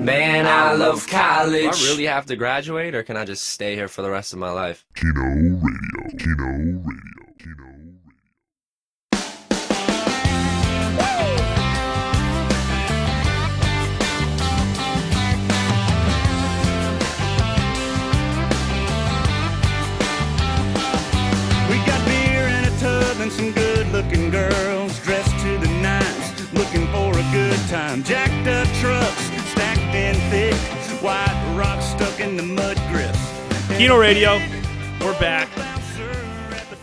Man, I love college. Do I really have to graduate, or can I just stay here for the rest of my life? Kino Radio. Kino Radio. Kino Radio. We got beer in a tub and some good looking girls dressed to the nines, looking for a good time. Jacked up trucks, stacked in thick, white rocks stuck in the mud grips. Kino Radio, we're back.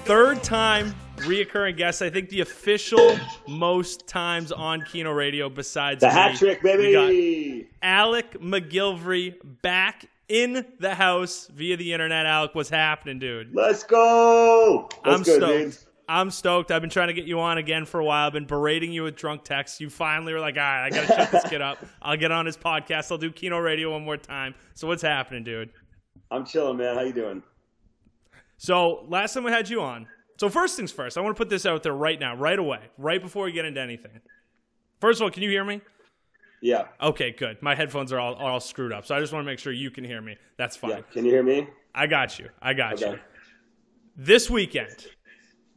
Third time reoccurring guest. I think the official most times on Kino Radio besides The me. hat trick, We baby. got Alec MacGillivray back in the house via the internet. Alec, what's happening, dude? Let's go. What's I'm good, stoked. dude? I'm stoked. I've been trying to get you on again for a while. I've been berating you with drunk texts. You finally were like, all right, I got to shut this kid up. I'll get on his podcast. I'll do Kino Radio one more time. So what's happening, dude? I'm chilling, man. How you doing? So last time we had you on. So first things first, I want to put this out there right now, right away, right before we get into anything. First of all, can you hear me? Yeah. Okay, good. My headphones are all, are all screwed up, so I just want to make sure you can hear me. That's fine. Yeah. Can you hear me? I got you. I got you. This weekend,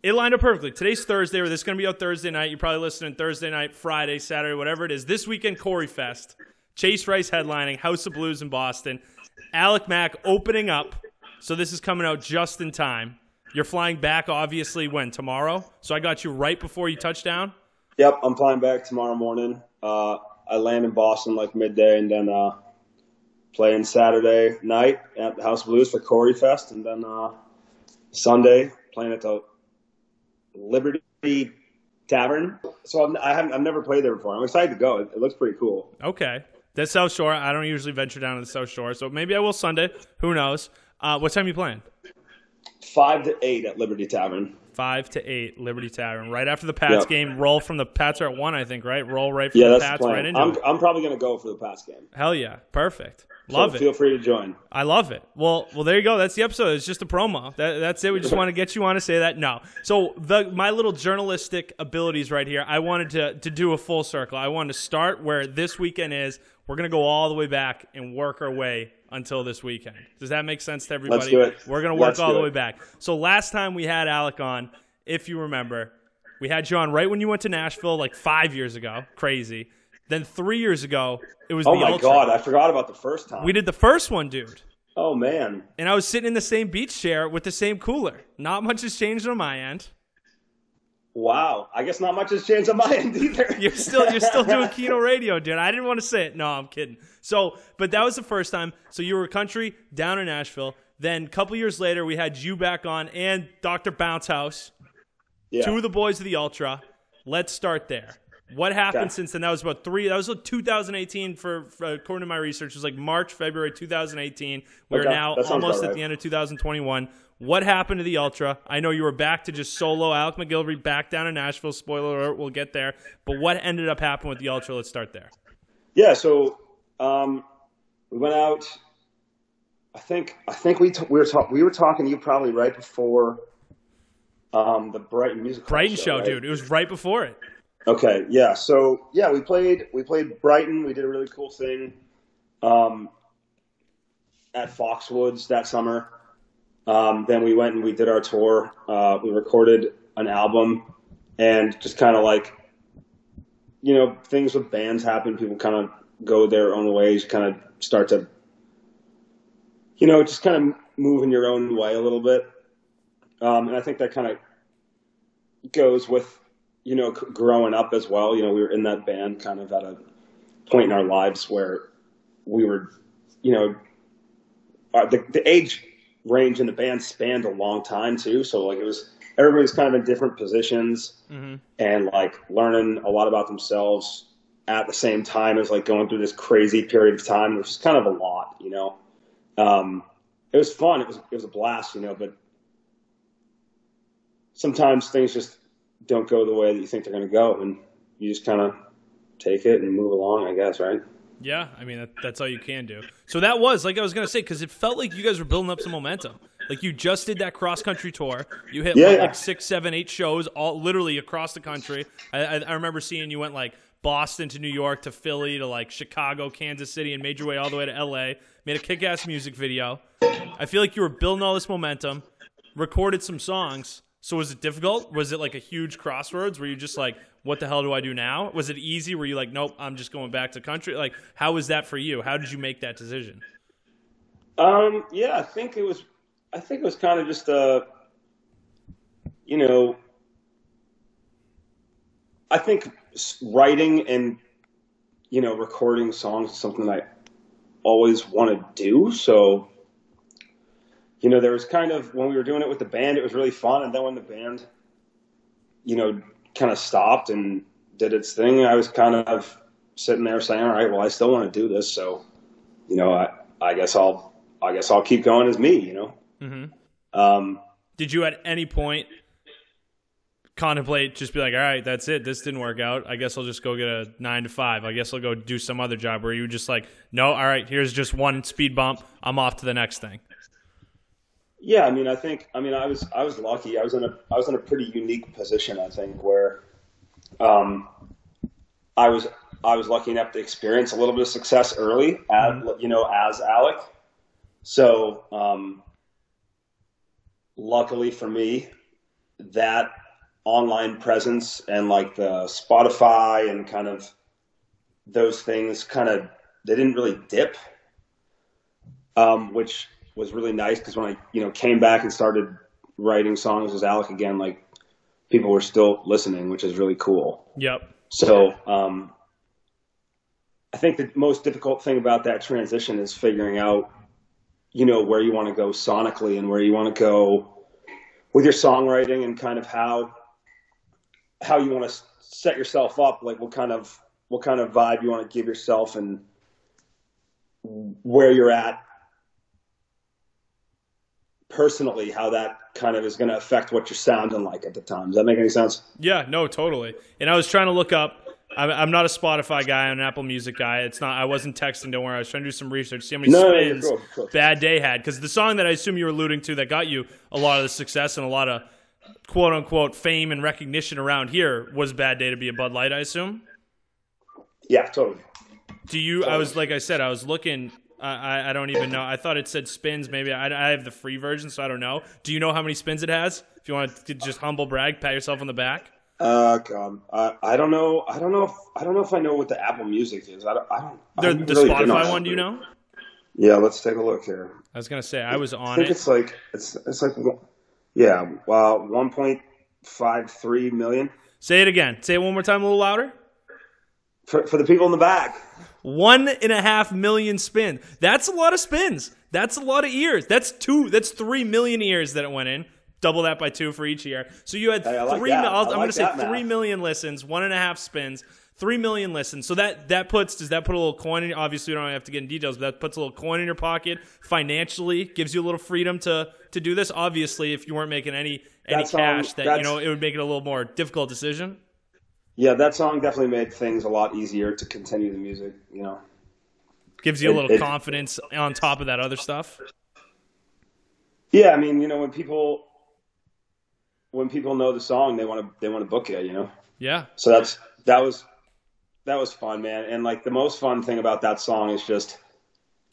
it lined up perfectly. Today's Thursday, or this is going to be out Thursday night. You're probably listening Thursday night, Friday, Saturday, whatever it is. This weekend, Corey Fest. Chase Rice headlining, House of Blues in Boston. Alec Mack opening up. So this is coming out just in time. You're flying back, obviously, when? Tomorrow? So I got you right before you touch down? Yep. I'm flying back tomorrow morning. Uh, I land in Boston like midday, and then uh, playing Saturday night at the House of Blues for Corey Fest, and then uh, Sunday playing at the Liberty Tavern. So I'm, I haven't, I've never played there before. I'm excited to go. It, it looks pretty cool. Okay. That's South Shore. I don't usually venture down to the South Shore, so maybe I will Sunday. Who knows? Uh, what time you playing? Five to eight at Liberty Tavern. Five to eight, Liberty Tavern. Right after the Pats Yep. game, roll from the Pats are at one, I think, right? Roll right from Yeah, the that's the Pats right into I'm. I'm probably going to go for the Pats game. Hell yeah, perfect. So Love it. Feel free to join. I love it. Well, well, there you go. That's the episode. It's just a promo. That, that's it. We just want to get you on to say that. No. So the my little journalistic abilities right here. I wanted to to do a full circle. I wanted to start where this weekend is. We're gonna go all the way back and work our way until this weekend. Does that make sense to everybody? Let's do it. We're gonna work Let's all the it. way back. So last time we had Alec on, if you remember, we had you on right when you went to Nashville, like five years ago. Crazy. Then three years ago, it was Oh the my Ultra. god, I forgot about the first time. we did the first one, dude Oh man. and I was sitting in the same beach chair with the same cooler. Not much has changed on my end. Wow. I guess not much has changed on my end either. You're still you're still doing Kino Radio, dude. I didn't want to say it. No, I'm kidding. So, but that was the first time. So you were country down in Nashville. Then a couple years later, we had you back on and Dr. Bounce House, yeah. two of the boys of the Ultra. Let's start there. What happened Okay. since then? That was about three. That was like 2018 for, for according to my research. It was like March, February 2018. We're Okay, now almost about at the end of 2021. What happened to the Ultra? I know you were back to just solo. Alec MacGillivray back down in Nashville. Spoiler alert, we'll get there. But what ended up happening with the Ultra? Let's start there. Yeah, so um, we went out. I think I think we t- we were talk- we were talking to you probably right before um, the Brighton music Brighton show, right? dude. It was right before it. Okay, yeah. So yeah, we played we played Brighton. We did a really cool thing um, at Foxwoods that summer. Um, then we went and we did our tour. Uh, we recorded an album, and just kind of like, you know, things with bands happen. People kind of go their own ways. Kind of start to, you know, just kind of move in your own way a little bit. Um, and I think that kind of goes with you know, growing up as well, you know, we were in that band kind of at a point in our lives where we were, you know, uh, the, the age range in the band spanned a long time too. So like it was, everybody was kind of in different positions and like learning a lot about themselves at the same time as like going through this crazy period of time, which is kind of a lot, you know. Um, it was fun. It was, it was a blast, you know, but sometimes things just don't go the way that you think they're going to go, and you just kind of take it and move along, I guess, right? Yeah, I mean that, that's all you can do. So that was like I was gonna say because it felt like you guys were building up some momentum. Like you just did that cross country tour. You hit Yeah, what, yeah. like six, seven, eight shows all literally across the country. I, I, I remember seeing you went like Boston to New York to Philly to like Chicago, Kansas City, and made your way all the way to LA. Made a kick ass music video. I feel like you were building all this momentum, recorded some songs. So was it difficult? Was it like a huge crossroads? Were you just like, what the hell do I do now? Was it easy? Were you like, nope, I'm just going back to country? Like, how was that for you? How did you make that decision? Um, yeah, I think it was. I think it was kind of just a, you know, I think writing and you know recording songs is something I always want to do. So, you know, there was kind of when we were doing it with the band, it was really fun, and then when the band, you know, kind of stopped and did its thing, I was kind of sitting there saying, "All right, well, I still want to do this, so, you know, I I guess I'll I guess I'll keep going as me, you know." Mm-hmm. Um, Did you at any point contemplate just be like, all right, that's it. This didn't work out. I guess I'll just go get a nine to five. I guess I'll go do some other job where you just like, no, all right, here's just one speed bump. I'm off to the next thing. Yeah, I mean, I think, I mean, I was, I was lucky. I was in a, I was in a pretty unique position, I think, where, um, I was, I was lucky enough to experience a little bit of success early, as, you know, as Alec. So, um, luckily for me, that online presence and like the Spotify and kind of those things kind of they didn't really dip, um, which was really nice because when I you know came back and started writing songs as Alec again, like people were still listening, which is really cool. Yep. So um, I think the most difficult thing about that transition is figuring out, you know, where you want to go sonically and where you want to go with your songwriting and kind of how how you want to set yourself up, like what kind of what kind of vibe you want to give yourself and where you're at personally, how that kind of is going to affect what you're sounding like at the time. Does that make any sense? Yeah, no, totally. And I was trying to look up. I'm, I'm not a Spotify guy. I'm an Apple Music guy. It's not. I wasn't texting. Don't worry. I was trying to do some research, see how many No, spins cool, cool. Bad Day had. Because the song that I assume you were alluding to that got you a lot of the success and a lot of quote unquote fame and recognition around here was Bad Day to be a Bud Light. I assume. Yeah, totally. Do you? I was like I said. I was looking. I I, don't even know. I thought it said spins. Maybe I, I have the free version, so I don't know. Do you know how many spins it has? If you want to just humble brag, pat yourself on the back. Uh, God, I, I don't know. I don't know. If, I don't know if I know what the Apple Music is. I don't. I don't. The, the really Spotify one. Do you know? Yeah, let's take a look here. I was gonna say I was on. I think it. it's like it's it's like yeah, uh, one point five three million Say it again. Say it one more time, a little louder. for for the people in the back. One and a half million spins. That's a lot of spins. That's a lot of ears. That's two. That's three million ears that it went in. Double that by two for each ear. So you had Hey, I like three. I I'm going to say math. three million listens. One and a half spins. Three million listens. So that that puts. Does that put a little coin in? Obviously, we don't have to get in details, but that puts a little coin in your pocket financially. Gives you a little freedom to to do this. Obviously, if you weren't making any any That song- um, cash, that you know it would make it a little more difficult decision. Yeah, that song definitely made things a lot easier to continue the music. You know. Gives you a little it- confidence on top of that other stuff. Yeah, I mean, you know, when people when people know the song, they want to they want to book it. You know. Yeah. So that's that was that was fun, man. And like the most fun thing about that song is just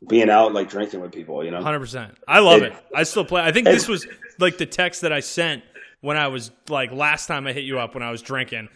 being out like drinking with people. You know. Hundred percent. I love it, It- I still play. I think this was like the text that I sent when I was like last time I hit you up when I was drinking.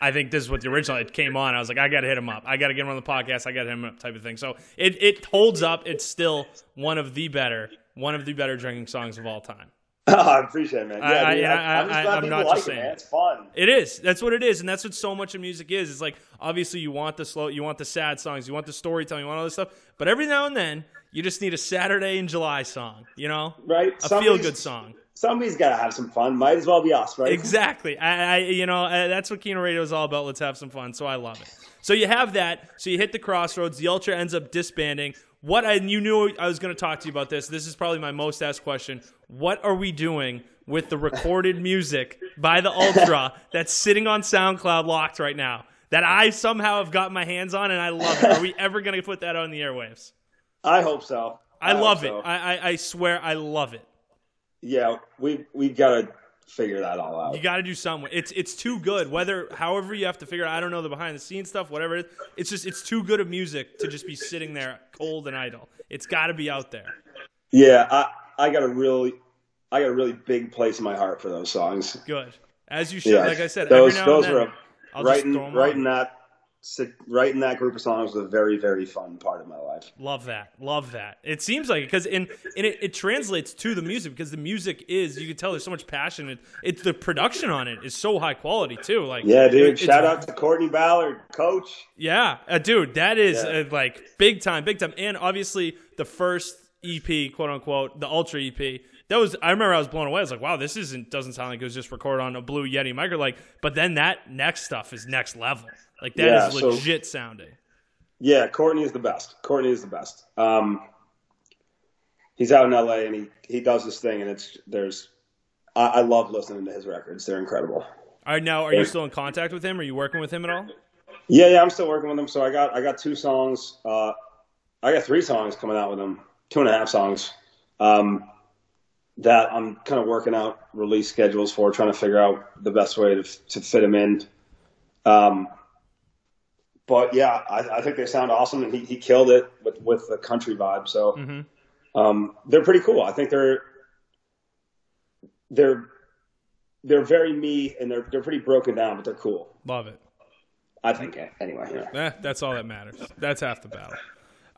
I think this is what the original it came on. I was like, I got to hit him up. I got to get him on the podcast. I got to hit him up, type of thing. So it it holds up. It's still one of the better, one of the better drinking songs of all time. Oh, I appreciate it, man. Yeah, I- dude, I- I, am just glad I'm not like just it, saying. man. It's fun. It is. That's what it is, and that's what so much of music is. It's like obviously you want the slow, you want the sad songs, you want the storytelling, you want all this stuff. But every now and then, you just need a Saturday in July song. You know, Right? a feel good song. Somebody's got to have some fun. Might as well be us, right? Exactly. I, I you know, uh, that's what Kino Radio is all about. Let's have some fun. So I love it. So you have that. So you hit the crossroads. The Ultra ends up disbanding. What I you knew I was going to talk to you about this. This is probably my most asked question. What are we doing with the recorded music by the Ultra that's sitting on SoundCloud locked right now? That I somehow have got my hands on and I love it. Are we ever going to put that on the airwaves? I hope so. I, hope love so. it. I, I I swear I love it. Yeah, we we got to figure that all out. You got to do something. It's it's too good. Whether however you have to figure. out, I don't know the behind the scenes stuff. Whatever it is, it's just it's too good of music to just be sitting there cold and idle. It's got to be out there. Yeah, I I got a really I got a really big place in my heart for those songs. Good as you should. Yeah, Like I said, those every now those and then, were I'll right just in throw 'em right on. that si- right in that group of songs was a very very fun part of my life. Love that. Love that. It seems like because in and it, it translates to the music because the music is you can tell there's so much passion. It, it's the production on it is so high quality too. Like Yeah, dude. it's- shout out to Courtney Ballard, coach. Yeah, uh, dude, that is Yeah. uh, like big time, big time. And obviously the first EP, quote unquote, the Ultra EP. That was I remember I was blown away. I was like, wow, this isn't doesn't sound like it was just recorded on a Blue Yeti micro. Like, but then that next stuff is next level. Like that is Yeah, so- legit sounding. Yeah, Courtney is the best. Courtney is the best. Um, he's out in LA and he, he does this thing, and it's there's. I, I love listening to his records. They're incredible. All right, now are you still in contact with him? Are you working with him at all? Yeah, yeah, I'm still working with him. So I got I got two songs. Uh, I got three songs coming out with him. Two and a half songs. Um, that I'm kind of working out release schedules for, trying to figure out the best way to to fit him in. Um, but yeah, I, I think they sound awesome, and he, he killed it with with the country vibe. So Mm-hmm. um, they're pretty cool. I think they're they're they're very me, and they're they're pretty broken down, but they're cool. Love it. I think anyway. Yeah. Eh, that's all that matters. That's half the battle.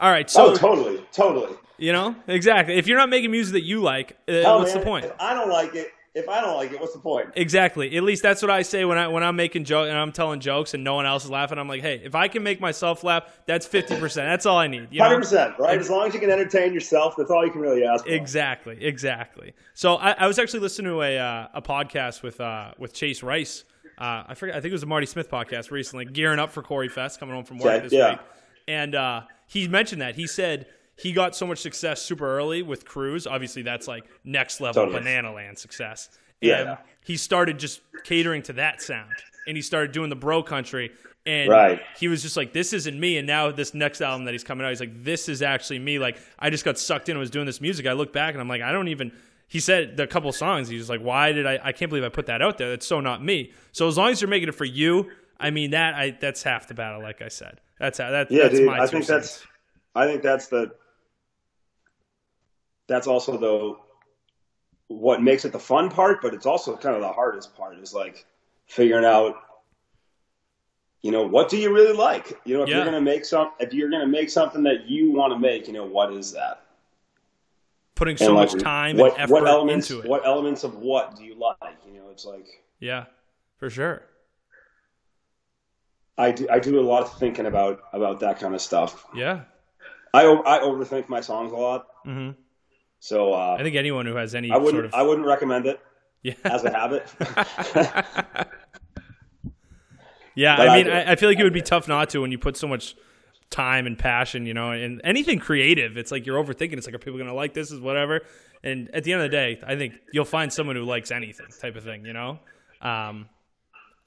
All right, so oh, totally, totally. you know exactly. If you're not making music that you like, uh, what's man, the point? If I don't like it, if I don't like it, what's the point? Exactly. At least that's what I say when I when I'm making joke and I'm telling jokes and no one else is laughing. I'm like, hey, if I can make myself laugh, that's fifty percent. That's all I need. Hundred percent, right? As long as you can entertain yourself, that's all you can really ask for. Exactly. Exactly. So I, I was actually listening to a uh, a podcast with uh, with Chase Rice. Uh, I forget. I think it was a Marty Smith podcast recently, gearing up for Corey Fest, coming home from work Okay, this yeah. week. And uh, he mentioned that he said he got so much success super early with Cruise. Obviously, that's like next level Totally. banana land success. Yeah, And he started just catering to that sound, and he started doing the bro country. And Right. he was just like, "This isn't me." And now this next album that he's coming out, he's like, "This is actually me." Like I just got sucked in and was doing this music. I look back and I'm like, I don't even. He said the couple songs. He was like, "Why did I? I can't believe I put that out there. That's so not me." So as long as you're making it for you, I mean that I that's half the battle. Like I said, that's how that, Yeah, that's dude. my I think that's. cents. I think that's the. That's also the. What makes it the fun part, but it's also kind of the hardest part is like figuring out. You know, what do you really like? You know, if Yeah. you're gonna make some, if you're gonna make something that you want to make, you know, what is that? putting so like, much time what, and effort what elements, into it. What elements of what do you like? You know, it's like Yeah, for sure. I do. I do a lot of thinking about about that kind of stuff. Yeah, I I overthink my songs a lot, hmm so uh, I think anyone who has any I wouldn't sort of I wouldn't recommend it yeah as a habit. Yeah, But I I mean, do. I, I feel like it would be tough not to when you put so much time and passion, you know, and anything creative. It's like you're overthinking. It's like, are people going to like this? Is whatever. And at the end of the day, I think you'll find someone who likes anything, type of thing, you know. Um,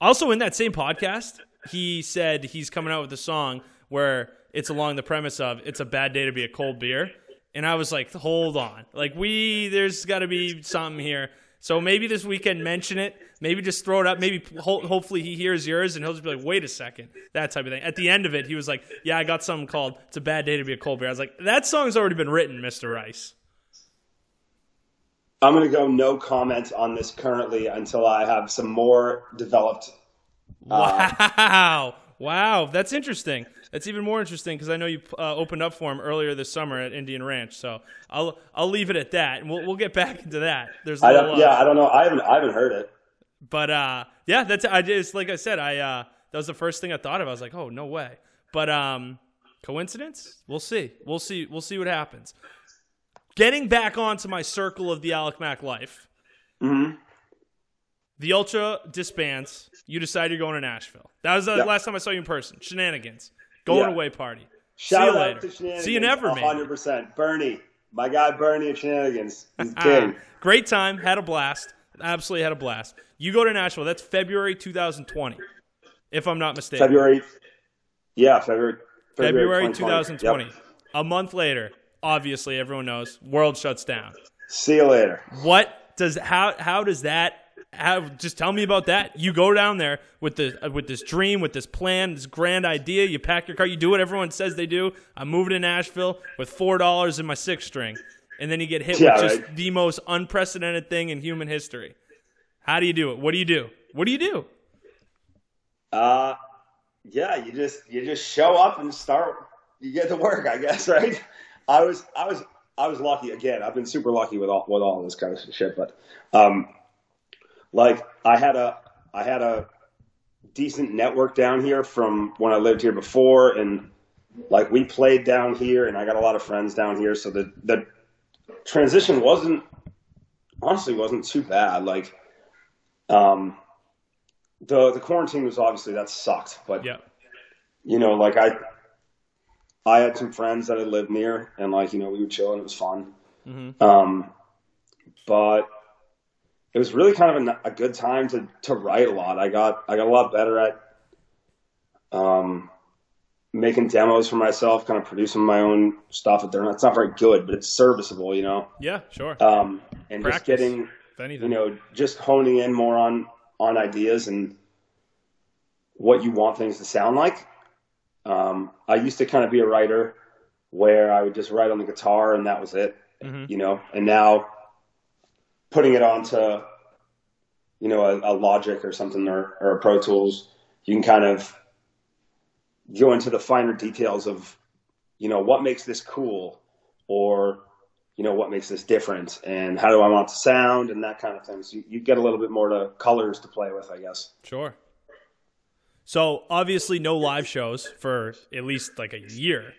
also, in that same podcast, he said he's coming out with a song where it's along the premise of "It's a bad day to be a cold beer," and I was like, "Hold on, like we there's got to be something here." So maybe this weekend mention it. Maybe just throw it up. Maybe ho- hopefully he hears yours and he'll just be like, "Wait a second, that type of thing." At the end of it, he was like, "Yeah, I got something called "It's a bad day to be a cold beer." I was like, "That song's already been written, Mister Rice." I'm going to go no comment on this currently until I have some more developed. Uh, Wow, wow, that's interesting. That's even more interesting because I know you uh, opened up for him earlier this summer at Indian Ranch. So I'll I'll leave it at that, and we'll we'll get back into that. There's a I don't, uh, yeah, I don't know. I haven't I haven't heard it. but uh, yeah, that's I just like I said, I uh, that was the first thing I thought of. I was like, oh no way. But um, coincidence? We'll see. We'll see. We'll see what happens. Getting back onto my circle of the Alec Mack life. Mhm. The Ultra disbands. You decide you're going to Nashville. That was the Yep. last time I saw you in person. Shenanigans. Going Yeah. away party. Shout See you out later. to Shenanigans. See you never, maybe. 100%. Bernie, my guy Bernie at Shenanigans. He's Ah, king. great time. Had a blast. Absolutely had a blast. You go to Nashville. That's February 2020, if I'm not mistaken. February. Yeah, February. February 2020. 2020. Yep. A month later, obviously everyone knows, world shuts down. See you later. What does how how does that have, just tell me about that. You go down there with the uh, with this dream, with this plan, this grand idea. You pack your car. You do what everyone says they do. I'm moving to Nashville with four dollars in my six string, and then you get hit Yeah, with just right. the most unprecedented thing in human history. How do you do it? What do you do? What do you do? Uh, yeah, you just you just show up and start. You get to work, I guess, right? I was I was I was lucky again. I've been super lucky with all with all this kind of shit, but um, like I had a I had a decent network down here from when I lived here before, and like we played down here, and I got a lot of friends down here, so the the transition wasn't honestly wasn't too bad. Like, um, the the quarantine was obviously that sucked, but Yeah, you know, like I, I had some friends that I lived near, and like you know, we would chill and it was fun. Um, but it was really kind of a, a good time to to write a lot. I got I got a lot better at um, making demos for myself, kind of producing my own stuff. Not, it's not very good, but it's serviceable, you know. yeah, sure. Um, and just getting if anything, you know, just honing in more on on ideas and what you want things to sound like. Um, I used to kind of be a writer where I would just write on the guitar and that was it, Mhm. you know. And now putting it onto, you know, a, a Logic or something or, or a Pro Tools, you can kind of go into the finer details of, you know, what makes this cool or you know what makes this different and how do I want to sound and that kind of thing. So you, you get a little bit more to colors to play with, I guess. sure. So obviously, no live shows for at least like a year.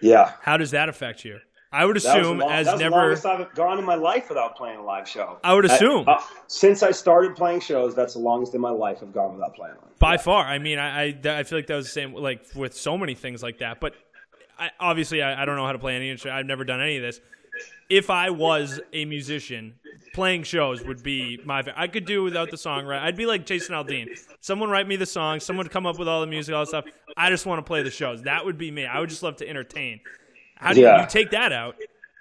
Yeah, How does that affect you? I would assume long- as that was the never. longest I've gone in my life without playing a live show. I would assume. uh, since I started playing shows, that's the longest in my life I've gone without playing one. by far. I mean, I, I I feel like that was the same like with so many things like that. But I, obviously, I, I don't know how to play any instrument. I've never done any of this. If I was a musician, playing shows would be my. I could do without the songwriter. I'd be like Jason Aldean. Someone write me the song. Someone come up with all the music, all the stuff. I just want to play the shows. That would be me. I would just love to entertain. How do you, Yeah. you take that out?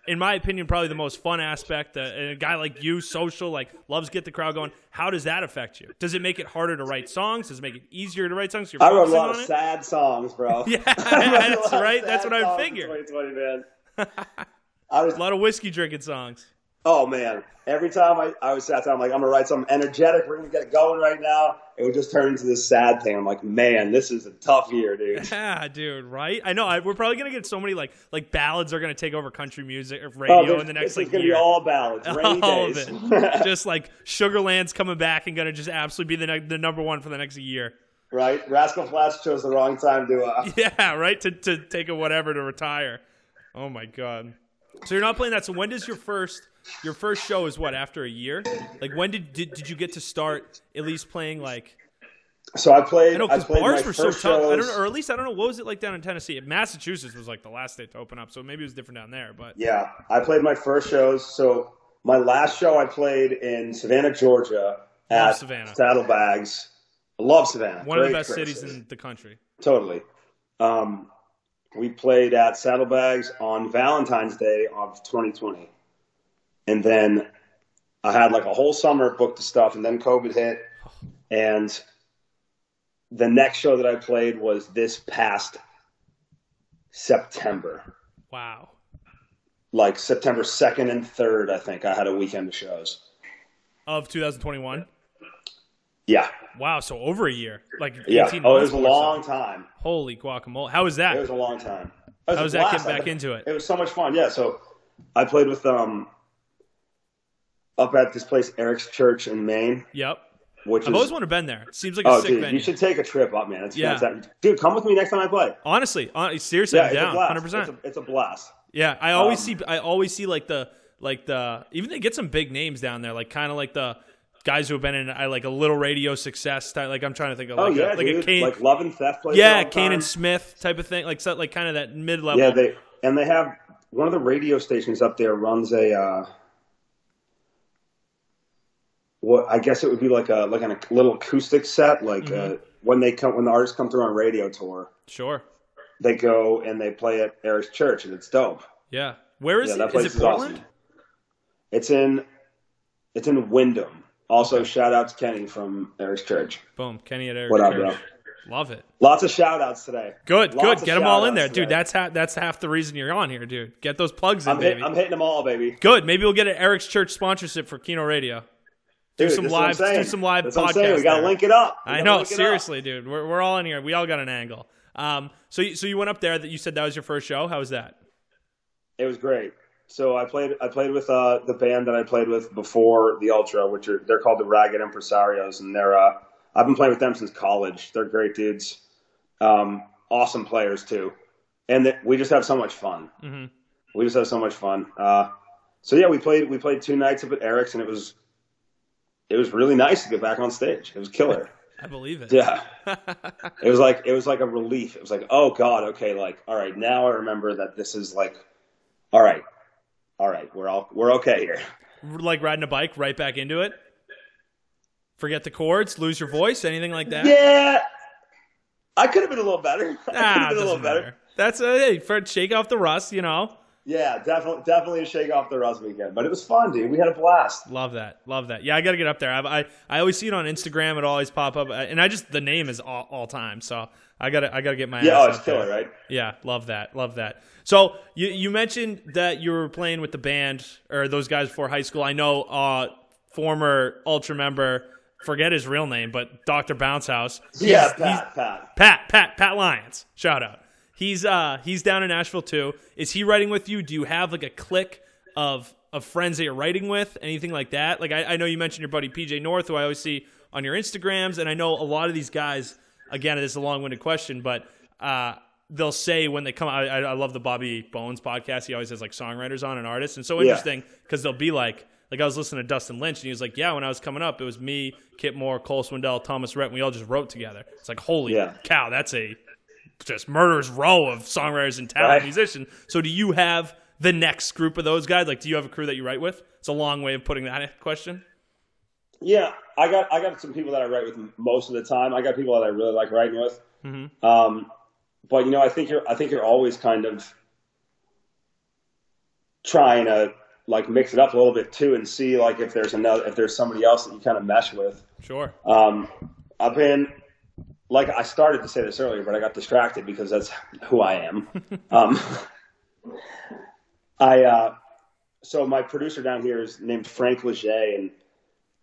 In my opinion, probably the most fun aspect. Uh, and a guy like you, social, like loves to get the crowd going. How does that affect you? Does it make it harder to write songs? Does it make it easier to write songs? You're I wrote a lot of it? sad songs, bro. Yeah, I wrote a that's right. That's what I would songs figure. 2020, man. I was A lot of whiskey drinking songs. Oh man! Every time I, I was sat down, I'm like, I'm gonna write something energetic. We're gonna get it going right now. It would just turn into this sad thing. I'm like, man, this is a tough year, dude. Yeah, dude. Right? I know. I, we're probably gonna get so many like like ballads are gonna take over country music or radio there's- in the next like gonna year. be all ballads, rainy All of days. it. just like Sugarland's coming back and gonna just absolutely be the ne- the number one for the next year. right? Rascal Flatts chose the wrong time to. Uh, Yeah, right. To to take a whatever to retire. Oh my god. So you're not playing that. So when does your first your first show is what after a year? Like when did did, did you get to start at least playing like so I played. I know because played bars were so tough. I don't know, or at least I don't know what was it like down in Tennessee. Massachusetts was like the last state to open up, so maybe it was different down there. But Yeah, I played my first shows. So my last show I played in Savannah, Georgia, Love at Savannah. Saddlebags. I love Savannah. one of the best great cities in the country. Totally. Um, we played at Saddlebags on Valentine's Day of 2020. And then I had like a whole summer booked of stuff, and then COVID hit. And the next show that I played was this past September. Wow. Like September 2nd and 3rd, I think. I had a weekend of shows. Of 2021. Yeah. Wow. So over a year, like Yeah. Oh, it was a long time. Holy guacamole! How was that? It was a long time. Was How was that getting back into it? It was so much fun. Yeah. So I played with um up at this place, Eric's Church in Maine, Yep. which I've is always wanted to been there. It seems like a oh sick dude, venue. you should take a trip up, man. It's Yeah. fantastic. Dude, come with me next time I play. Honestly, hon- seriously, Yeah, I'm it's a down, blast. hundred percent. It's a, a blast. Yeah, I always Um, see I always see like the like the even they get some big names down there, like kind of like the guys who have been in uh, like a little radio success type. Like I'm trying to think of Oh like yeah, a, like dude. a Kane, like Love and Theft yeah, Kane and Smith type of thing, like so, like kind of that mid level. Yeah, they and they have one of the radio stations up there runs a uh what I guess it would be like a like a little acoustic set, like Mm-hmm. uh, when they come when the artists come through on radio tour, sure, they go and they play at Eric's Church, and it's dope. yeah. Where is yeah, that it? place Is is, it Portland? awesome. It's in it's in Windham. Also, shout out to Kenny from Eric's Church. Boom, Kenny at Eric's What up, bro? Love it. Lots of shout outs today. Good, Lots good. Get them all in there, dude. That's half. That's half the reason you're on here, dude. Get those plugs in, I'm, hit, baby. I'm hitting them all, baby. Good. Maybe we'll get an Eric's Church sponsorship for Kino Radio. Do some that's what I'm live- do some live That's what I'm saying. podcasts We gotta there. link it up. We I know, up. seriously, dude. We're, we're all in here. We all got an angle. Um, so you, so you went up there. That you said that was your first show. How was that? It was great. So I played. I played with uh, the band that I played with before the Ultra, which are they're called the Ragged Impresarios, and they're. Uh, I've been playing with them since college. They're great dudes, um, awesome players too, and th- we just have so much fun. Mhm. We just have so much fun. Uh, so yeah, we played. We played two nights up at Eric's, and it was. It was really nice to get back on stage. It was killer. I believe it. Yeah. it was like it was like a relief. It was like, oh God, okay, like, all right, now I remember that this is like all right. All right, we're all we're okay here. like riding a bike right back into it. Forget the chords, lose your voice, anything like that. Yeah. I could have been a little better. I could Ah, have been a little better. That's a hey, for shake off the rust, you know. Yeah, definitely definitely a shake off the rust weekend. But it was fun, dude. We had a blast. Love that, love that. Yeah, I got to get up there. I, I I always see it on Instagram. It always pop up, and I just the name is all, all time. So I got to I got to get my Yeah, ass oh, it's killer, right? Yeah, love that, love that. So you you mentioned that you were playing with the band or those guys before high school. I know uh, former Ultra member, forget his real name, but Doctor Bounce House. Yeah, He's- he's- Pat, Pat. Pat, Pat, Pat Lyons. Shout out. He's uh he's down in Nashville too. Is he writing with you? Do you have like a clique of of friends that you're writing with? Anything like that? Like I, I know you mentioned your buddy PJ North, who I always see on your Instagrams, and I know a lot of these guys. Again, it is a long winded question, but uh they'll say when they come out. I, I love the Bobby Bones podcast. He always has like songwriters on and artists, and so interesting because they'll be like. Like I was listening to Dustin Lynch, and he was like, "Yeah, when I was coming up, it was me, Kip Moore, Cole Swindell, Thomas Rhett, and we all just wrote together." It's like, holy Yeah. cow, that's a just murderer's row of songwriters and talented Right. musicians. So do you have the next group of those guys? Like, do you have a crew that you write with? It's a long way of putting that question. Yeah, I got I got some people that I write with most of the time. I got people that I really like writing with. Mhm. Um, but you know, I think you're I think you're always kind of trying to like mix it up a little bit too, and see like if there's another if there's somebody else that you kind of mesh with. Sure. Um, I've been like I started to say this earlier, but I got distracted because that's who I am. um, I uh, so my producer down here is named Frank Leger, and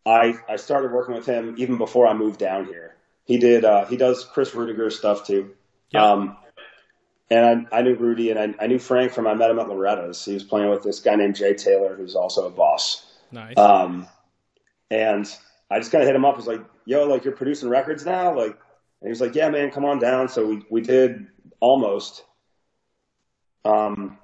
I I started working with him even before I moved down here. He did uh, he does Chris Rudiger stuff too. Yeah. Um, and I, I knew Rudy, and I, I knew Frank from I met him at Loretta's. He was playing with this guy named Jay Taylor, who's also a boss. Nice. Um, and I just kind of hit him up. I was like, "Yo, like you're producing records now?" Like, and he was like, "Yeah, man, come on down." So we we did almost. Um,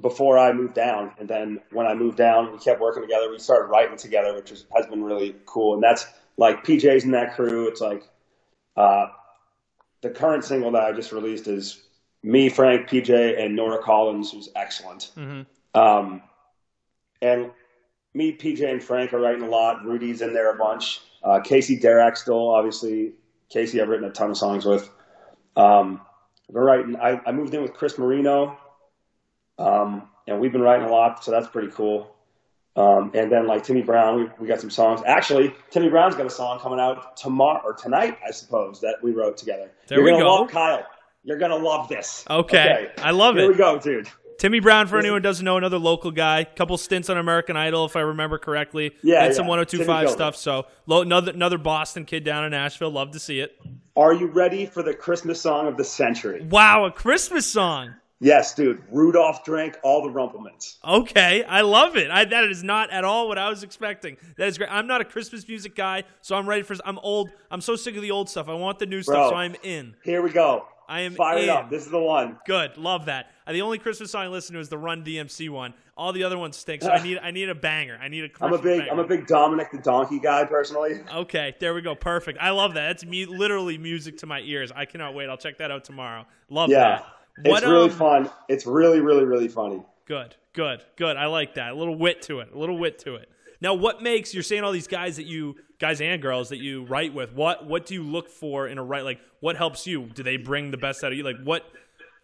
before I moved down, and then when I moved down, we kept working together. We started writing together, which is, has been really cool. And that's like PJ's in that crew. It's like uh, the current single that I just released is me, Frank, PJ, and Nora Collins, who's excellent. Mhm. Um, and me, PJ, and Frank are writing a lot. Rudy's in there a bunch. Uh, Casey Derrick still, obviously. Casey, I've written a ton of songs with. Um, we're writing. I, I moved in with Chris Marino, um, and we've been writing a lot, so that's pretty cool. Um, and then like Timmy Brown, we, we got some songs. Actually, Timmy Brown's got a song coming out tomorrow or tonight, I suppose, that we wrote together. There You're we gonna go. Love, Kyle, you're gonna love this. Okay. I love Here it. Here we go, dude. Timmy Brown, for anyone who doesn't know, another local guy. Couple stints on American Idol, if I remember correctly. Yeah, some yeah. 1025 stuff. So lo- another another Boston kid down in Nashville. Love to see it. Are you ready for the Christmas song of the century? Wow, a Christmas song. Yes, dude. Rudolph drank all the Rumple Minze. Okay, I love it. I, that is not at all what I was expecting. That is great. I'm not a Christmas music guy, so I'm ready for. I'm old. I'm so sick of the old stuff. I want the new Bro. stuff, so I'm in. Here we go. I am Fire it in. up. This is the one. Good, love that. The only Christmas song I listen to is the Run DMC one. All the other ones stink. So I need I need a banger. I need a. I'm a big banger. I'm a big Dominic the Donkey guy personally. Okay, there we go. Perfect. I love that. It's mu- literally music to my ears. I cannot wait. I'll check that out tomorrow. Love Yeah. that. What, it's really um, fun. It's really, really, really funny. Good, good, good. I like that. A little wit to it. A little wit to it. Now, what makes you're saying all these guys that you guys and girls that you write with? What what do you look for in a write? Like, what helps you? Do they bring the best out of you? Like, what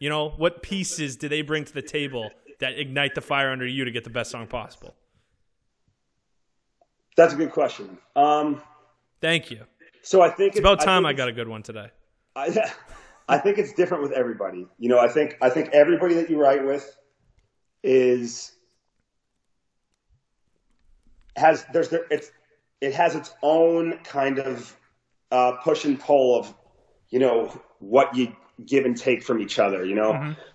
you know? What pieces do they bring to the table that ignite the fire under you to get the best song possible? That's a good question. Um, Thank you. so I think It's about time think I got a good one today. I, I think it's different with everybody. You know, I think I think everybody that you write with is has there's there it's it has its own kind of uh, push and pull of you know what you give and take from each other. You know,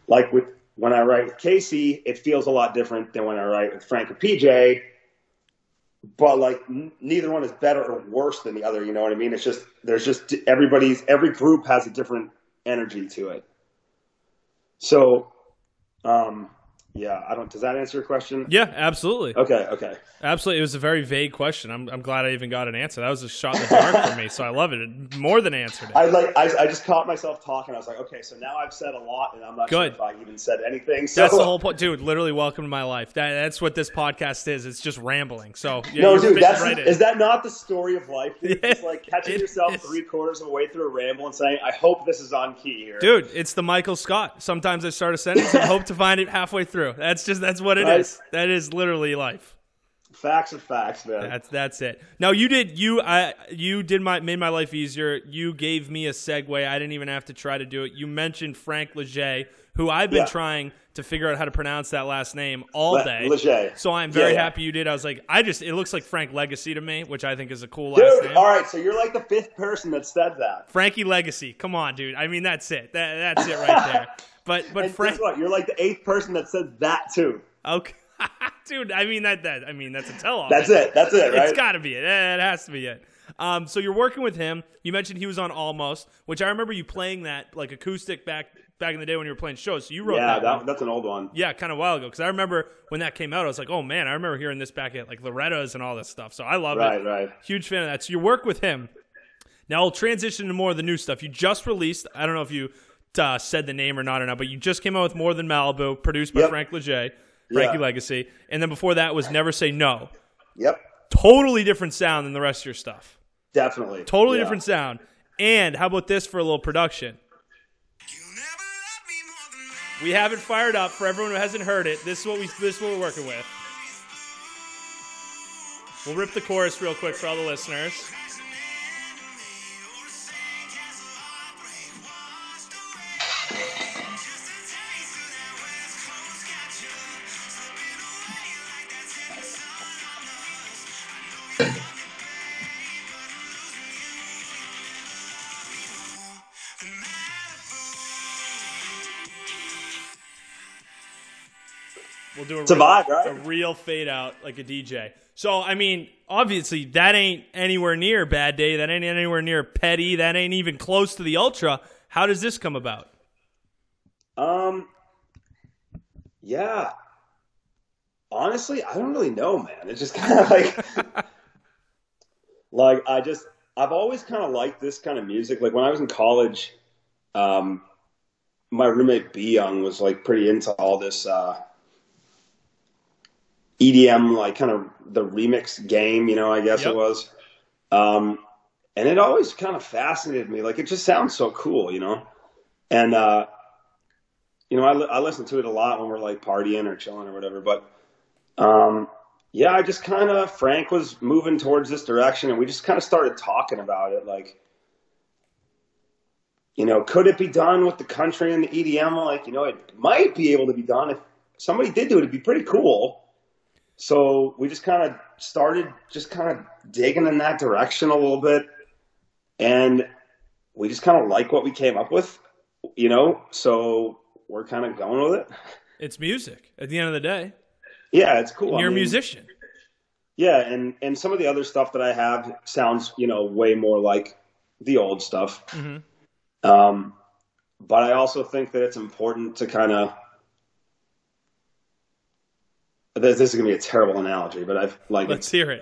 like with when I write with Casey, it feels a lot different than when I write with Frank or PJ. But like n- neither one is better or worse than the other. You know what I mean? It's just there's just everybody's every group has a different energy to it. So, um, yeah, I don't. Does that answer your question? Yeah, absolutely. Okay. Okay. Absolutely. It was a very vague question. I'm, I'm glad I even got an answer. That was a shot in the dark for me, so I love it. It more than answered it. I like. I, I just caught myself talking. I was like, okay, so now I've said a lot, and I'm not Good. sure if I even said anything. So That's the whole point, dude. Literally, welcome to my life. That, that's what this podcast is. It's just rambling. So, yeah, No, dude, that's right is that not the story of life? Dude? Yeah, it's like catching it yourself is. three quarters of the way through a ramble and saying, "I hope this is on key here." Dude, it's the Michael Scott. Sometimes I start a sentence and hope to find it halfway through. That's just that's what it is. Right. That is literally life. Facts are facts, man. That's that's it. Now you did you I you did my made my life easier. You gave me a segue. I didn't even have to try to do it. You mentioned Frank Leger, who I've been Yeah. trying to figure out how to pronounce that last name all day. Leger. So I'm very Yeah, yeah. happy you did. I was like, I just it looks like Frank Legacy to me, which I think is a cool last Dude, name. all right, so you're like the fifth person that said that. Frankie Legacy. Come on, dude. I mean that's it. That, that's it right there. But but And Frank guess what? You're like the eighth person that said that too. Okay. Dude, I mean that that I mean that's a tell all. That's it. That's it, right? It's got to be it. It has to be it. Um, so you're working with him. You mentioned he was on Almost, which I remember you playing that like acoustic back back in the day when you were playing shows. So you wrote yeah, that, that, that's an old one. Yeah, kind of a while ago because I remember when that came out. I was like, oh man, I remember hearing this back at like Loretta's and all this stuff. So I love Right, it. Right, right. Huge fan of that. So you work with him. Now I'll transition to more of the new stuff. You just released. I don't know if you uh, said the name or not or not, but you just came out with More Than Malibu, produced by Yep. Frank Leger, Frankie Yeah. Legacy, and then before that was Never Say No. Yep, Totally different sound than the rest of your stuff. definitely. Totally Yeah. different sound. And how about this for a little production? We have it fired up for everyone who hasn't heard it. This is what we this is what we're working with. We'll rip the chorus real quick for all the listeners. We'll do a, real, vibe, right? a real fade out like a DJ. So I mean, obviously that ain't anywhere near Bad Day. That ain't anywhere near Petty. That ain't even close to the Ultra. How does this come about? Um, yeah. Honestly, I don't really know, man. It's just kind of like, like I just, I've always kind of liked this kind of music. Like when I was in college, um, my roommate B Young was like pretty into all this uh, EDM, like kind of the remix game, you know. I guess Yep. it was, um, and it always kind of fascinated me. Like it just sounds so cool, you know. And uh, you know, I, li- I listen to it a lot when we're like partying or chilling or whatever. But um, yeah, I just kind of Frank was moving towards this direction, and we just kind of started talking about it. Like, you know, could it be done with the country and the EDM? Like, you know, it might be able to be done if somebody did do it. It'd be pretty cool. So we just kind of started just kind of digging in that direction a little bit, and we just kind of like what we came up with, you know. So we're kind of going with it. It's music at the end of the day. Yeah, it's cool. I You're a mean, musician. Yeah, and and some of the other stuff that I have sounds, you know, way more like the old stuff. Mhm. Um, but I also think that it's important to kind of. This, this is gonna be a terrible analogy, but I've like Let's hear it.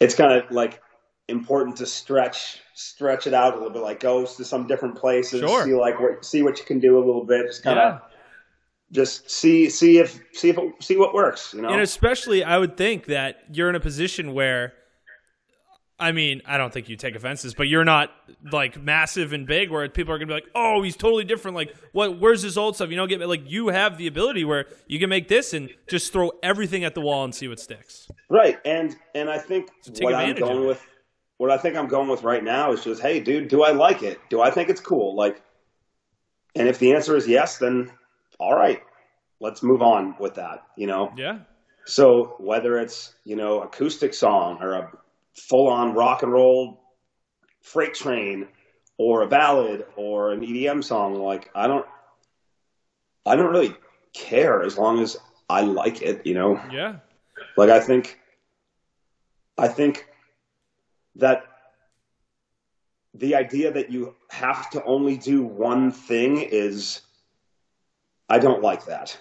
it's kind of like important to stretch stretch it out a little bit, like go to some different places, Sure. see like what see what you can do a little bit, just kind of Yeah. just see see if see if it, see what works, you know. And especially, I would think that you're in a position where I mean, I don't think you take offenses, but you're not like massive and big where people are gonna be like, "Oh, he's totally different." Like, what? Where's his old stuff? You know, get me like you have the ability where you can make this and just throw everything at the wall and see what sticks. Right, and and I think take what I'm going with, what I think I'm going with right now is just, hey, dude, do I like it? Do I think it's cool? Like, and if the answer is yes, then all right, let's move on with that. You know, Yeah, so whether it's you know acoustic song or a full on rock and roll freight train or a ballad or an EDM song, like I don't, I don't really care as long as I like it. You know. yeah, Like I think, I think that the idea that you have to only do one thing is, I don't like that.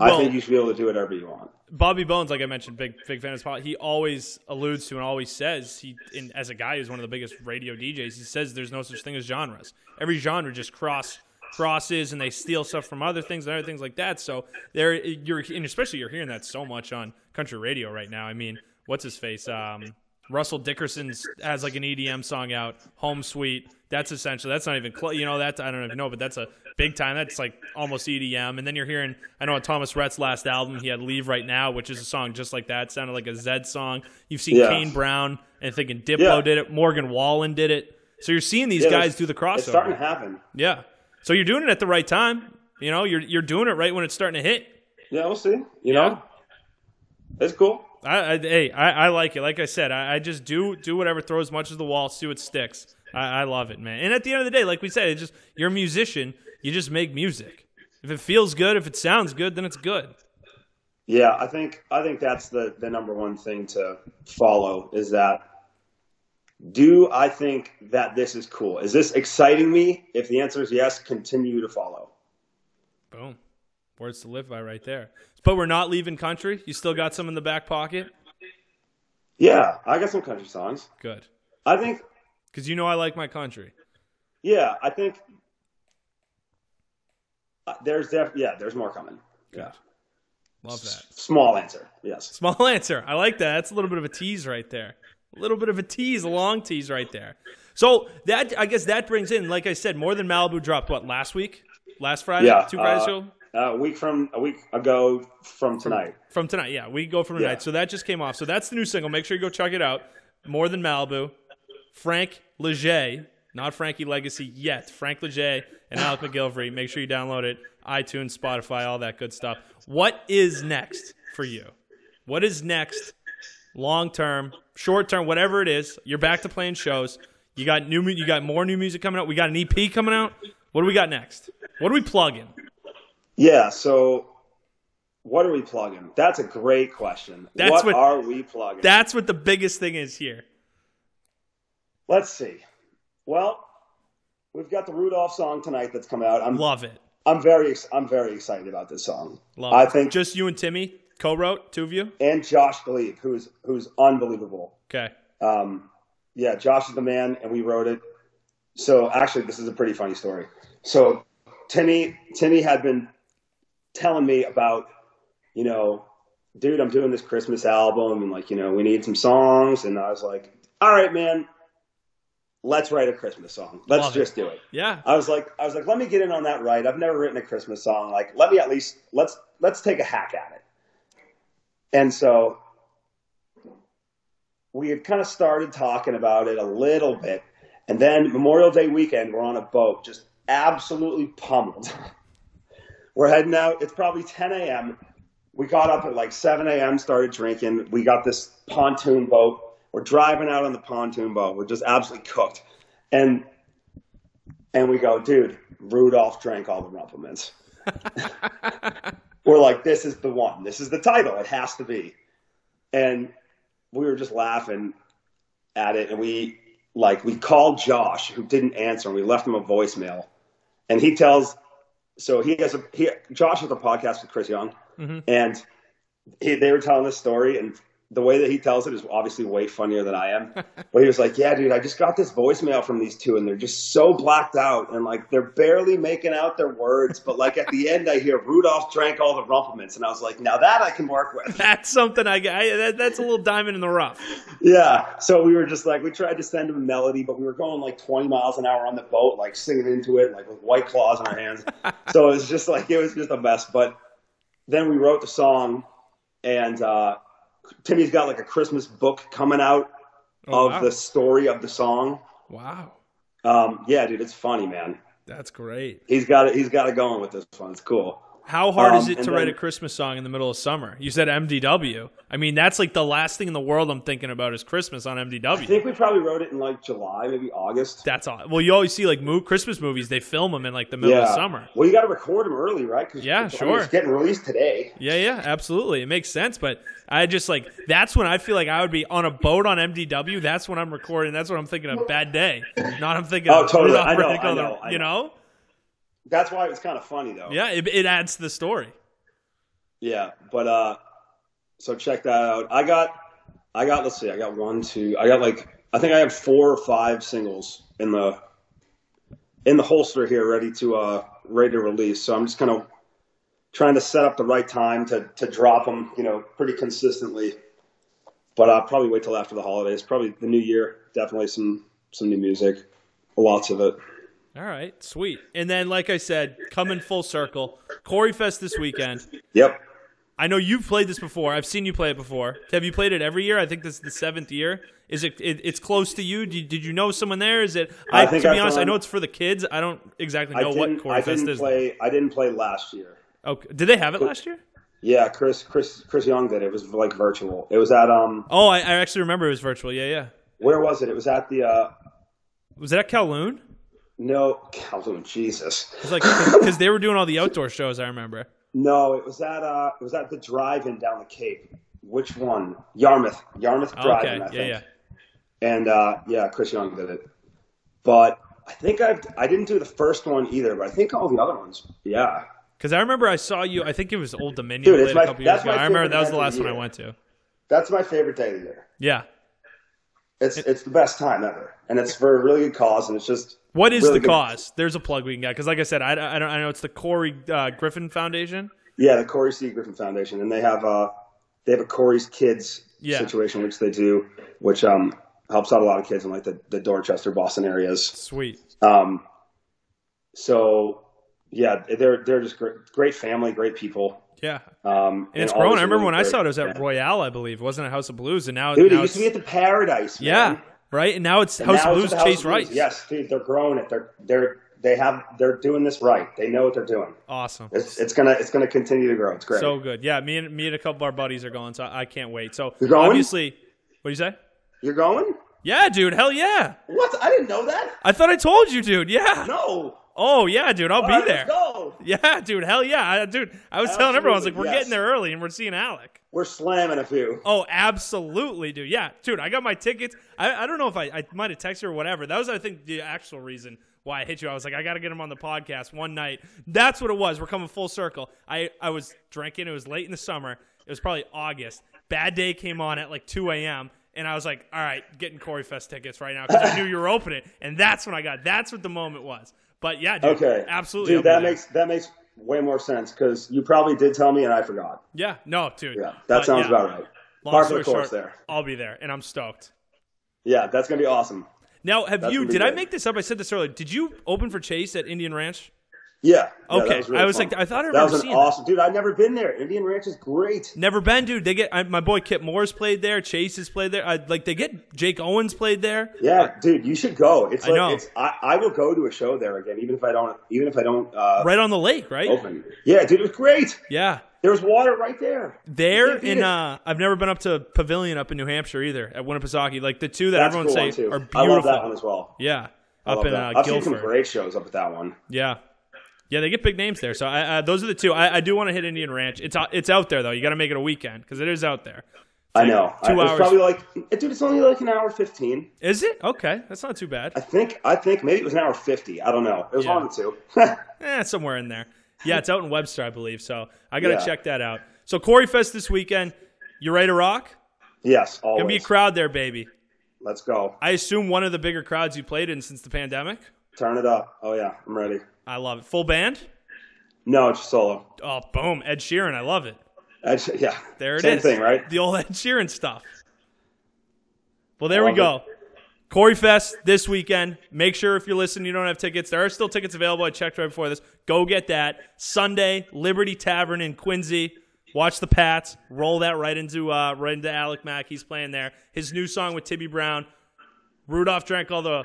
I think you should be able to do whatever you want. Bobby Bones, like I mentioned, big big fan of Spot. He always alludes to and always says he, in, as a guy who's one of the biggest radio DJs, he says there's no such thing as genres. Every genre just cross crosses and they steal stuff from other things and other things like that. So there, you're and especially you're hearing that so much on country radio right now. I mean, what's his face? Um, Russell Dickerson's has like an EDM song out, Home Sweet. That's essentially that's not even close. You know that I don't even know, but that's a big time. That's like almost EDM. And then you're hearing I know on Thomas Rhett's last album he had Leave Right Now, which is a song just like that. It sounded like a Zedd song. You've seen Yeah. Kane Brown and thinking Diplo Yeah. did it. Morgan Wallen did it. So you're seeing these Yeah, guys do the crossover. It's starting to happen. Yeah. So you're doing it at the right time. You know, you're you're doing it right when it's starting to hit. Yeah, we'll see. You know, it's cool. I, I hey, I, I like it. Like I said, I, I just do do whatever, throw as much as the wall, see what sticks. I, I love it, man. And at the end of the day, like we said, it's just you're a musician. You just make music. If it feels good, if it sounds good, then it's good. Yeah, I think I think that's the the number one thing to follow is that do I think that this is cool? Is this exciting me? If the answer is yes, continue to follow. Boom. Words to live by right there. But we're not leaving country. You still got some in the back pocket. Yeah, I got some country songs. Good. I think Because you know I like my country. yeah, I think uh, there's def- yeah, there's more coming. Yeah. Love that. Small answer. Yes. Small answer. I like that. That's a little bit of a tease right there. A little bit of a tease, a long tease right there. So that I guess that brings in, like I said, more than Malibu dropped what last week, last Friday, Yeah. two Fridays uh, ago Uh, a week from a week ago from tonight. from tonight. Yeah, we go from Yeah. tonight. So that just came off. So that's the new single. Make sure you go check it out. More than Malibu. Frank Leger, not Frankie Legacy yet. Frank Leger and Alec MacGillivray. Make sure you download it. iTunes, Spotify, all that good stuff. What is next for you? What is next? Long term, short term, whatever it is. You're back to playing shows. You got new. You got more new music coming out. We got an EP coming out. What do we got next? What are we plugging? Yeah. So, what are we plugging? That's a great question. That's what, what- are we plugging? That's what the biggest thing is here. Let's see. Well, we've got the Rudolph song tonight that's come out. I'm Love it. I'm very I'm very excited about this song. Love I it. think just you and Timmy co-wrote, two of you. and Josh Glebe, who's who's unbelievable. Okay. Um, yeah, Josh is the man, and we wrote it. So actually, this is a pretty funny story. So Timmy Timmy had been telling me about, you know, dude, I'm doing this Christmas album, and like, you know, we need some songs, and I was like, all right, man, let's write a Christmas song. Let's Love it. just do it. Yeah. I was like, I was like, let me get in on that right. I've never written a Christmas song. Like, let me at least let's let's take a hack at it. And so we had kind of started talking about it a little bit, and then Memorial Day weekend, we're on a boat, just absolutely pummeled. we're heading out. It's probably 10 a.m. We got up at like 7 a.m. Started drinking. We got this pontoon boat. We're driving out on the pontoon boat. We're just absolutely cooked, and and we go, dude, Rudolph drank all the Rumple Minze. We're like, this is the one. This is the title. It has to be. And we were just laughing at it, and we like we called Josh, who didn't answer, and we left him a voicemail. And he tells, so he has a he, Josh has a podcast with Chris Young, mm-hmm. and he, they were telling this story, and the way that he tells it is obviously way funnier than I am. but he was like, "Yeah, dude, I just got this voicemail from these two, and they're just so blacked out, and like they're barely making out their words. But like at the end, I hear Rudolph drank all the Rumple Minze, and I was like, now that I can work with. That's something I, I that, that's a little diamond in the rough. yeah. So we were just like, we tried to send him a melody, but we were going like 20 miles an hour on the boat, like singing into it, like with white claws in our hands. so it was just like it was just a mess. But then we wrote the song, and uh, Timmy's got like a Christmas book coming out Oh, of wow. the story of the song. Wow, Um, yeah, dude, it's funny, man. that's great. He's got it. He's got it going with this one. It's cool. How hard is Um, it and to write a Christmas song in the middle of summer? You said MDW. I mean, that's like the last thing in the world I'm thinking about is Christmas on MDW. I think we probably wrote it in like July, maybe August. That's all. Well, you always see like mo- Christmas movies. They film them in like the middle of summer. Well, you got to record them early, right? 'Cause Yeah, it's, I sure. mean, it's getting released today. Yeah, yeah, absolutely. It makes sense, but I just like that's when I feel like I would be on a boat on MDW. That's when I'm recording. That's what I'm thinking of. Bad day. Not I'm thinking. Oh, of totally. I know, I know, I You know? That's why it was kind of funny, though. Yeah, it, it adds to the story. Yeah, but uh, so check that out. I got, I got. Let's see. I got one, two. I got like. I think I have four or five singles in the, in the holster here, ready to uh, ready to release. So I'm just kind of trying to set up the right time to to drop them. You know, pretty consistently. But I'll probably wait till after the holidays. Probably the new year. Definitely some some new music. Lots of it. All right, sweet. And then, like I said, coming full circle, Corey Fest this weekend. Yep. I know you've played this before. I've seen you play it before. Have you played it every year? I think this is the seventh year. Is it? it it's close to you. Did, did you know someone there? Is it? I I, think to be I've honest, I know it's for the kids. I don't exactly I know what. Corey I Fest didn't is. play. I didn't play last year. Okay. Did they have it last year? Yeah, Chris Chris Chris Young did. It was like virtual. It was at um Oh, I, I actually remember it was virtual. Yeah, yeah. where was it? It was at the uh Was it at Kowloon? No Calhoun, Jesus. It's like because they were doing all the outdoor shows. I remember. No, it was at uh it was at the drive-in down the Cape. Which one? Yarmouth. Yarmouth Okay. Drive-in, I Yeah, think. yeah. And uh yeah, Chris Young did it. But I think I've I didn't do the first one either, but I think all the other ones. Yeah. Because I remember I saw you. I think it was Old Dominion Dude, it's a my- couple years ago. my I remember that was the last the one I went to. That's my favorite day of the year. Yeah. It's it's the best time ever. And it's for a really good cause and it's just What is really the good- cause? There's a plug we can get because, like I said, I, I don't I know it's the Corey uh, Griffin Foundation. Yeah, the Corey C. Griffin Foundation, and they have uh they have a Corey's Kids Yeah. situation, which they do, which um helps out a lot of kids in like the, the Dorchester, Boston areas. Sweet. Um, so yeah, they're they're just great, great family, great people. Yeah. Um, And it's always grown. I remember really when I saw it, it was at yeah. Royale, I believe. It wasn't a House of Blues, and now, Dude, now it used to be it's at the Paradise. yeah, man. Right. And now it's And House now of it's Blues. House Chase Blues. Rice. Yes, dude, they're growing it. They're they're they have they're doing this right. They know what they're doing. Awesome. It's it's gonna it's gonna continue to grow. It's great. So good. Yeah, me and me and a couple of our buddies are going, so I can't wait. So You're going? obviously, what do you say? You're going? Yeah, dude. Hell yeah. What? I didn't know that. I thought I told you, dude. Yeah. No. Oh yeah, dude. I'll All be right, there. Yeah, dude. Hell yeah, I, dude. I was telling everyone, I was like, we're yes. getting there early, and we're seeing Alec. We're slamming a few. Oh, absolutely, dude. Yeah, dude. I got my tickets. I, I don't know if I, I might have texted or whatever. That was, I think, the actual reason why I hit you. I was like, I got to get him on the podcast one night. That's what it was. We're coming full circle. I, I was drinking. It was late in the summer. It was probably August. Bad Day came on at like 2 a.m. And I was like, all right, getting Corey Fest tickets right now because I knew you were opening. And that's when I got. That's what the moment was. But yeah, dude. Okay. Absolutely. Dude, that makes that makes way more sense because you probably did tell me and I forgot. Yeah. No, dude. Yeah, that But, sounds yeah, about right. long Par for story the course short, there. I'll be there, and I'm stoked. Yeah, that's gonna be awesome. Now, have That's you? Did I make this up? I said this earlier. Did you open for Chase at Indian Ranch? Yeah. yeah, Okay, was really I was fun. like- I thought I that was an seeing that. awesome, dude. I've never been there. Indian Ranch is great. Never been, dude. They get I, my boy Kip Moore's played there. Chase has played there. I, like they get Jake Owen's played there. Yeah, dude, you should go. It's I like know. it's. I, I will go to a show there again, even if I don't. Even if I don't uh, right on the lake, right? open. Yeah, dude, it was great. Yeah, There's water right there. there in uh, I've never been up to Pavilion up in New Hampshire either at Winnipesaukee. Like the two that That's everyone cool say one too. are beautiful. I love that one as well. Yeah, I up in uh, I've seen some great shows up at that one. Yeah. Yeah, they get big names there. So I, uh, those are the two. I, I do want to hit Indian Ranch. It's out- it's out there though. You got to make it a weekend because it is out there. I know. two I, it's hours. probably like, dude, it's only like an hour fifteen. Is it okay? That's not too bad. I think. I think maybe it was an hour fifty. I don't know. It was Yeah. the two. Eh, somewhere in there. Yeah, it's out in Webster, I believe. So I got to Yeah. check that out. So Corey Fest this weekend. You ready to rock? Yes, always. Gonna be a crowd there, baby. Let's go. I assume one of the bigger crowds you played in since the pandemic. Turn it up. Oh yeah, I'm ready. I love it. Full band? No, it's solo. Oh, boom. Ed Sheeran. I love it. Actually, yeah. There it is. Same thing, right? The old Ed Sheeran stuff. Well, there we go. Corey Fest this weekend. Make sure if you're listening, you don't have tickets. There are still tickets available. I checked right before this. Go get that. Sunday, Liberty Tavern in Quincy. Watch the Pats. Roll that right into uh, right into Alec Mack. He's playing there. His new song with Timmy Brown. Rudolph drank all the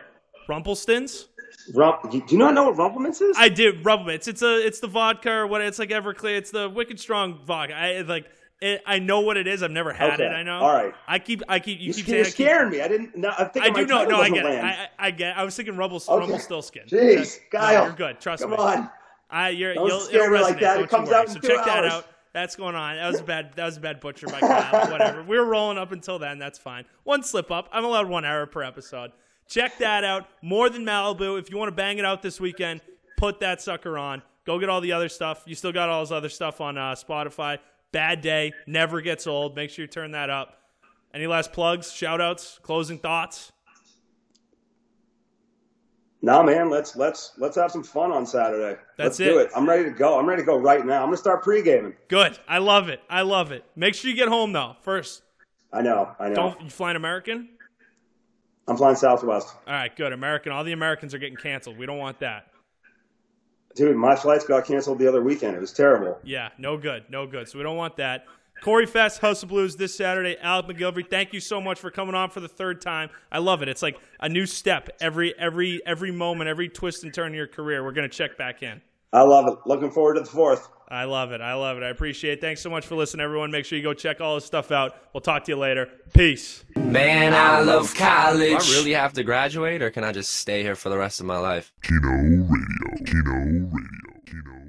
Rumple Minze. Rump, do you not know what Rumple Minze is? I do Rumple Minze. It's a it's the vodka or what? It's like Everclear. It's the Wicked Strong vodka. I like. It, I know what it is. I've never had Okay. it. I know. All right. I keep. I keep. You you, keep you're saying. I, keep, scaring me. I didn't. No, I'm thinking I do know. No, I get. It. I, I, I get. I was thinking Rumble, Okay. Rumpelstiltskin. Jeez, No, Kyle. you're good. Trust Come me. Come on. I, you're, Don't you'll, scare me like that. Don't you comes out in So two check that out. That's going on. That was a bad. That was a bad butcher by Kyle. Whatever. We were rolling up until then. That's fine. One slip up. I'm allowed one error per episode. Check that out. More than Malibu. If you want to bang it out this weekend, put that sucker on. Go get all the other stuff. You still got all this other stuff on uh, Spotify. Bad Day never gets old. Make sure you turn that up. Any last plugs, shout outs, closing thoughts? No, man. Let's let's let's have some fun on Saturday. That's let's do it. it. I'm ready to go. I'm ready to go right now. I'm gonna start pre-gaming. Good. I love it. I love it. Make sure you get home though. First, I know. I know. don't you flying American? I'm flying Southwest, All right, good. American. All the Americans are getting canceled. We don't want that. dude. My flights got canceled the other weekend. It was terrible. Yeah, no good. No good. So we don't want that. Corey Fest, House of Blues this Saturday. Alec MacGillivray, thank you so much for coming on for the third time. I love it. It's like a new step every every every moment, every twist and turn in your career. We're gonna check back in. I love it. Looking forward to the fourth. I love it. I love it. I appreciate it. Thanks so much for listening, everyone. Make sure you go check all his stuff out. We'll talk to you later. Peace. Man, I love college. Do I really have to graduate, or can I just stay here for the rest of my life? Kino Radio. Kino Radio. Kino